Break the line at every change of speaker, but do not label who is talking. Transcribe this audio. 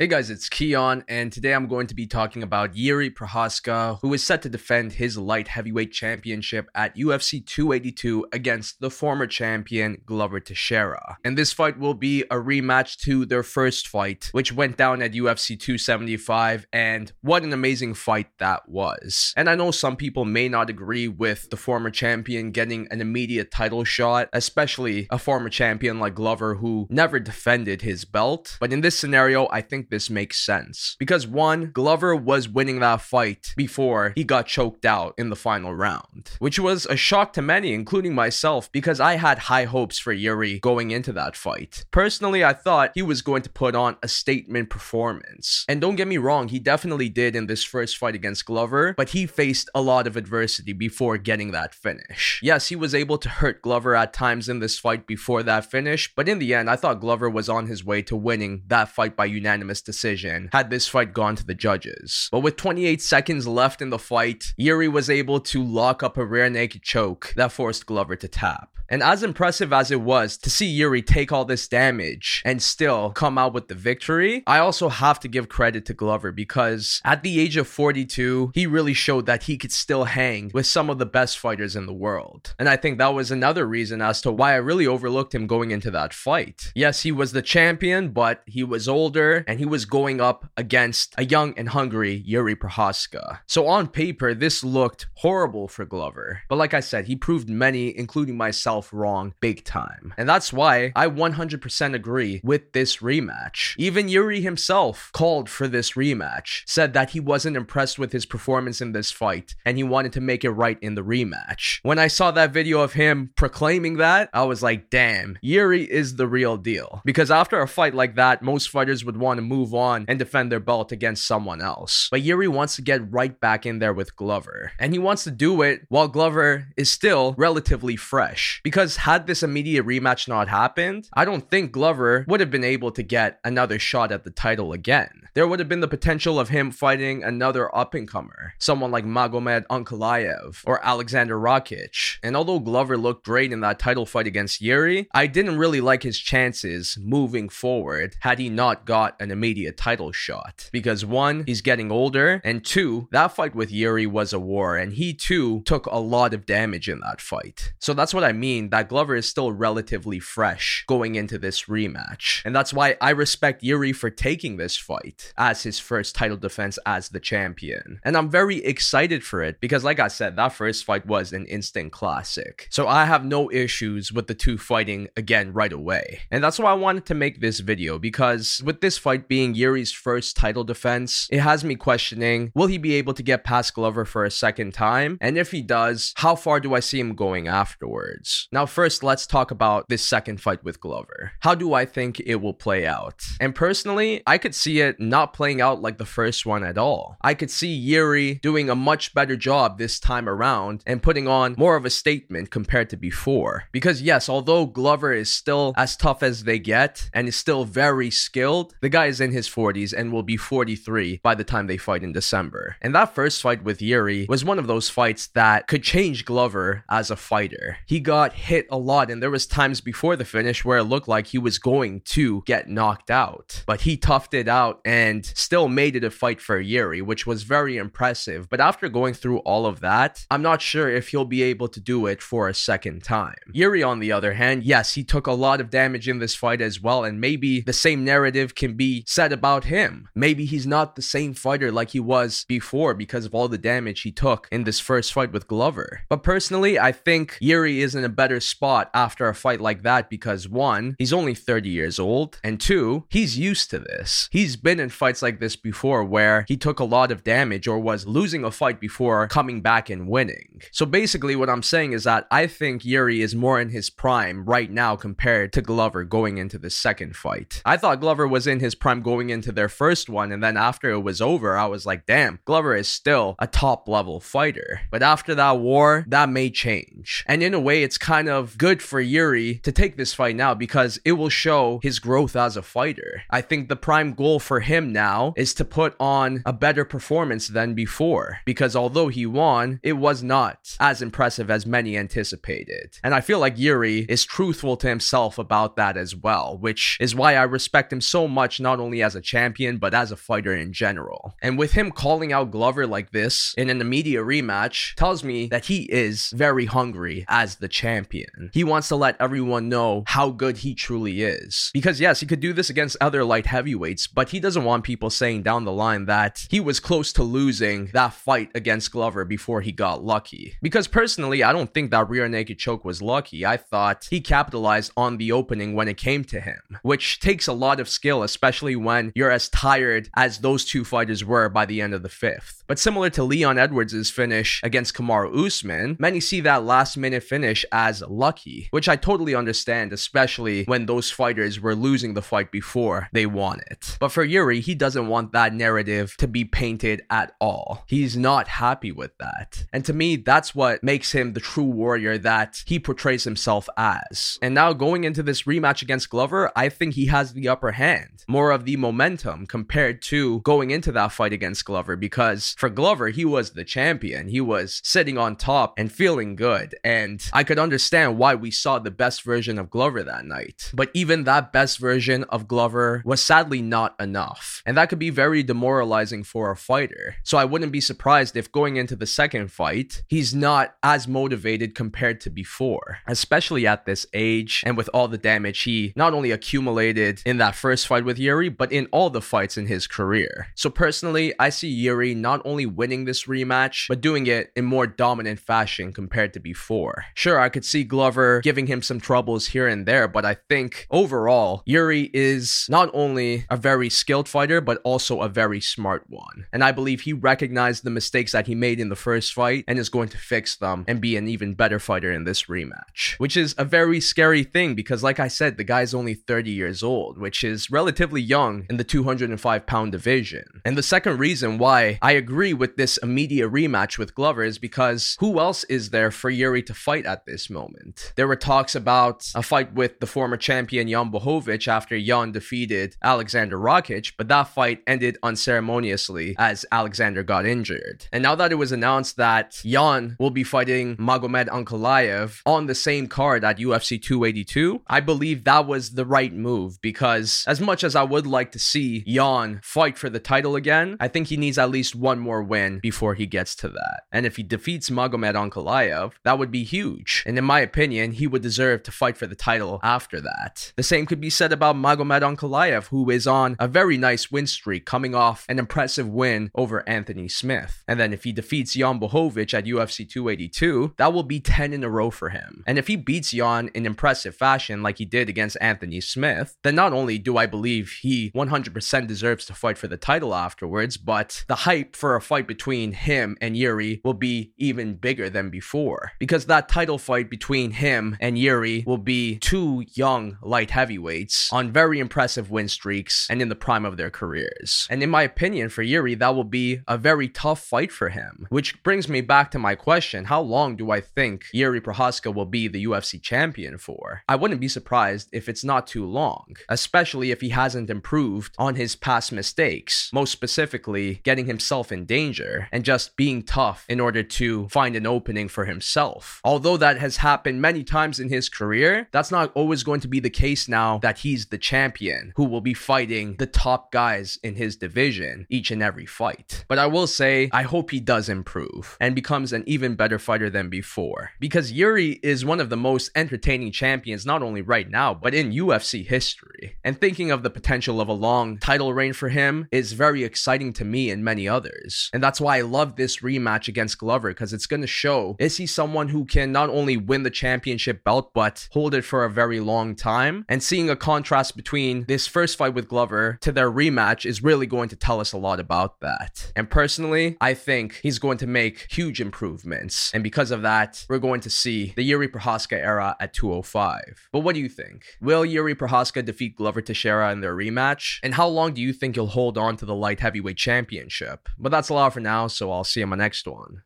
Hey guys, it's Keon, and today I'm going to be talking about Jiri Prochazka, who is set to defend his light heavyweight championship at UFC 282 against the former champion Glover Teixeira. And this fight will be a rematch to their first fight, which went down at UFC 275, and what an amazing fight that was. And I know some people may not agree with the former champion getting an immediate title shot, especially a former champion like Glover who never defended his belt, but in this scenario, I think this makes sense. Because one, Glover was winning that fight before he got choked out in the final round, which was a shock to many, including myself, because I had high hopes for Jiri going into that fight. Personally, I thought he was going to put on a statement performance. And don't get me wrong, he definitely did in this first fight against Glover, but he faced a lot of adversity before getting that finish. Yes, he was able to hurt Glover at times in this fight before that finish, but in the end, I thought Glover was on his way to winning that fight by unanimous decision had this fight gone to the judges. But with 28 seconds left in the fight, Jiri was able to lock up a rear naked choke that forced Glover to tap. And as impressive as it was to see Jiri take all this damage and still come out with the victory, I also have to give credit to Glover because at the age of 42, he really showed that he could still hang with some of the best fighters in the world. And I think that was another reason as to why I really overlooked him going into that fight. Yes, he was the champion, but he was older and he was going up against a young and hungry Jiri Prochazka. So on paper, this looked horrible for Glover. But like I said, he proved many, including myself, wrong big time. And that's why I 100% agree with this rematch. Even Jiri himself called for this rematch, said that he wasn't impressed with his performance in this fight, and he wanted to make it right in the rematch. When I saw that video of him proclaiming that, I was like, damn, Jiri is the real deal. Because after a fight like that, most fighters would want to move on and defend their belt against someone else. But Jiri wants to get right back in there with Glover. And he wants to do it while Glover is still relatively fresh. Because had this immediate rematch not happened, I don't think Glover would have been able to get another shot at the title again. There would have been the potential of him fighting another up and comer, someone like Magomed Ankalaev or Aleksandar Rakic. And although Glover looked great in that title fight against Jiri, I didn't really like his chances moving forward had he not got an immediate title shot. Because one, he's getting older, and two, that fight with Jiri was a war, and he too took a lot of damage in that fight. So that's what I mean, that Glover is still relatively fresh going into this rematch. And that's why I respect Jiri for taking this fight as his first title defense as the champion. And I'm very excited for it because, like I said, that first fight was an instant classic. So I have no issues with the two fighting again right away. And that's why I wanted to make this video because with this fight being Jiri's first title defense, it has me questioning will he be able to get past Glover for a second time? And if he does, how far do I see him going afterwards? Now, first, let's talk about this second fight with Glover. How do I think it will play out? And personally, I could see it not playing out like the first one at all. I could see Jiri doing a much better job this time around and putting on more of a statement compared to before. Because, yes, although Glover is still as tough as they get and is still very skilled, the guy is in his 40s and will be 43 by the time they fight in December. And that first fight with Jiri was one of those fights that could change Glover as a fighter. He got hit a lot and there was times before the finish where it looked like he was going to get knocked out. But he toughed it out and still made it a fight for Jiri, which was very impressive. But after going through all of that, I'm not sure if he'll be able to do it for a second time. Jiri, on the other hand, yes, he took a lot of damage in this fight as well, and maybe the same narrative can be said about him. Maybe he's not the same fighter like he was before because of all the damage he took in this first fight with Glover. But personally, I think Jiri is in a better spot after a fight like that because one, he's only 30 years old, and two, he's used to this. He's been in fights like this before where he took a lot of damage or was losing a fight before coming back and winning. So basically, what I'm saying is that I think Jiri is more in his prime right now compared to Glover going into the second fight. I thought Glover was in his prime going into their first one. And then after it was over, I was like, damn, Glover is still a top level fighter. But after that war, that may change. And in a way, it's kind of good for Jiri to take this fight now because it will show his growth as a fighter. I think the prime goal for him now is to put on a better performance than before because although he won, it was not as impressive as many anticipated. And I feel like Jiri is truthful to himself about that as well, which is why I respect him so much, not only only as a champion, but as a fighter in general. And with him calling out Glover like this in an immediate rematch tells me that he is very hungry as the champion. He wants to let everyone know how good he truly is. Because yes, he could do this against other light heavyweights, but he doesn't want people saying down the line that he was close to losing that fight against Glover before he got lucky. Because personally, I don't think that rear naked choke was lucky. I thought he capitalized on the opening when it came to him, which takes a lot of skill, especially when you're as tired as those two fighters were by the end of the fifth. But similar to Leon Edwards' finish against Kamaru Usman, many see that last minute finish as lucky, which I totally understand, especially when those fighters were losing the fight before they won it. But for Jiri, he doesn't want that narrative to be painted at all. He's not happy with that. And to me, that's what makes him the true warrior that he portrays himself as. And now going into this rematch against Glover, I think he has the upper hand, more of the momentum compared to going into that fight against Glover because for Glover, he was the champion. He was sitting on top and feeling good. And I could understand why we saw the best version of Glover that night. But even that best version of Glover was sadly not enough. And that could be very demoralizing for a fighter. So I wouldn't be surprised if going into the second fight, he's not as motivated compared to before, especially at this age and with all the damage he not only accumulated in that first fight with Jiri, but in all the fights in his career. So personally, I see Jiri not only winning this rematch, but doing it in more dominant fashion compared to before. Sure, I could see Glover giving him some troubles here and there, but I think overall, Jiri is not only a very skilled fighter, but also a very smart one. And I believe he recognized the mistakes that he made in the first fight and is going to fix them and be an even better fighter in this rematch, which is a very scary thing because, like I said, the guy's only 30 years old, which is relatively young in the 205 pound division. And the second reason why I agree with this immediate rematch with Glover is because who else is there for Jiri to fight at this moment? There were talks about a fight with the former champion Jan Blachowicz after Jan defeated Aleksandar Rakic, but that fight ended unceremoniously as Aleksandar got injured. And now that it was announced that Jan will be fighting Magomed Ankalaev on the same card at UFC 282, I believe that was the right move because as much as I would like to see Jan fight for the title again, I think he needs at least one more win before he gets to that. And if he defeats Magomed Ankalaev, that would be huge. And in my opinion, he would deserve to fight for the title after that. The same could be said about Magomed Ankalaev, who is on a very nice win streak coming off an impressive win over Anthony Smith. And then if he defeats Jan Blachowicz at UFC 282, that will be 10 in a row for him. And if he beats Jan in impressive fashion like he did against Anthony Smith, then not only do I believe he 100% deserves to fight for the title afterwards, but the hype for a fight between him and Jiri will be even bigger than before. Because that title fight between him and Jiri will be two young light heavyweights on very impressive win streaks and in the prime of their careers. And in my opinion, for Jiri, that will be a very tough fight for him. Which brings me back to my question how long do I think Jiri Prochazka will be the UFC champion for? I wouldn't be surprised if it's not too long, especially if he hasn't improved on his past mistakes, most specifically, getting himself in danger and just being tough in order to find an opening for himself. Although that has happened many times in his career, that's not always going to be the case now that he's the champion who will be fighting the top guys in his division each and every fight. But I will say, I hope he does improve and becomes an even better fighter than before. Because Jiri is one of the most entertaining champions, not only right now, but in UFC history. And thinking of the potential of a long title reign for him is very exciting to me and many others. And that's why I love this rematch against Glover, because it's going to show is he someone who can not only win the championship belt, but hold it for a very long time? And seeing a contrast between this first fight with Glover to their rematch is really going to tell us a lot about that. And personally, I think he's going to make huge improvements. And because of that, we're going to see the Jiri Prochazka era at 205. But what do you think? Will Jiri Prochazka defeat Glover Teixeira in their rematch? And how long do you think you'll hold on to the light heavyweight championship? But that's a lot for now, so I'll see you in my next one.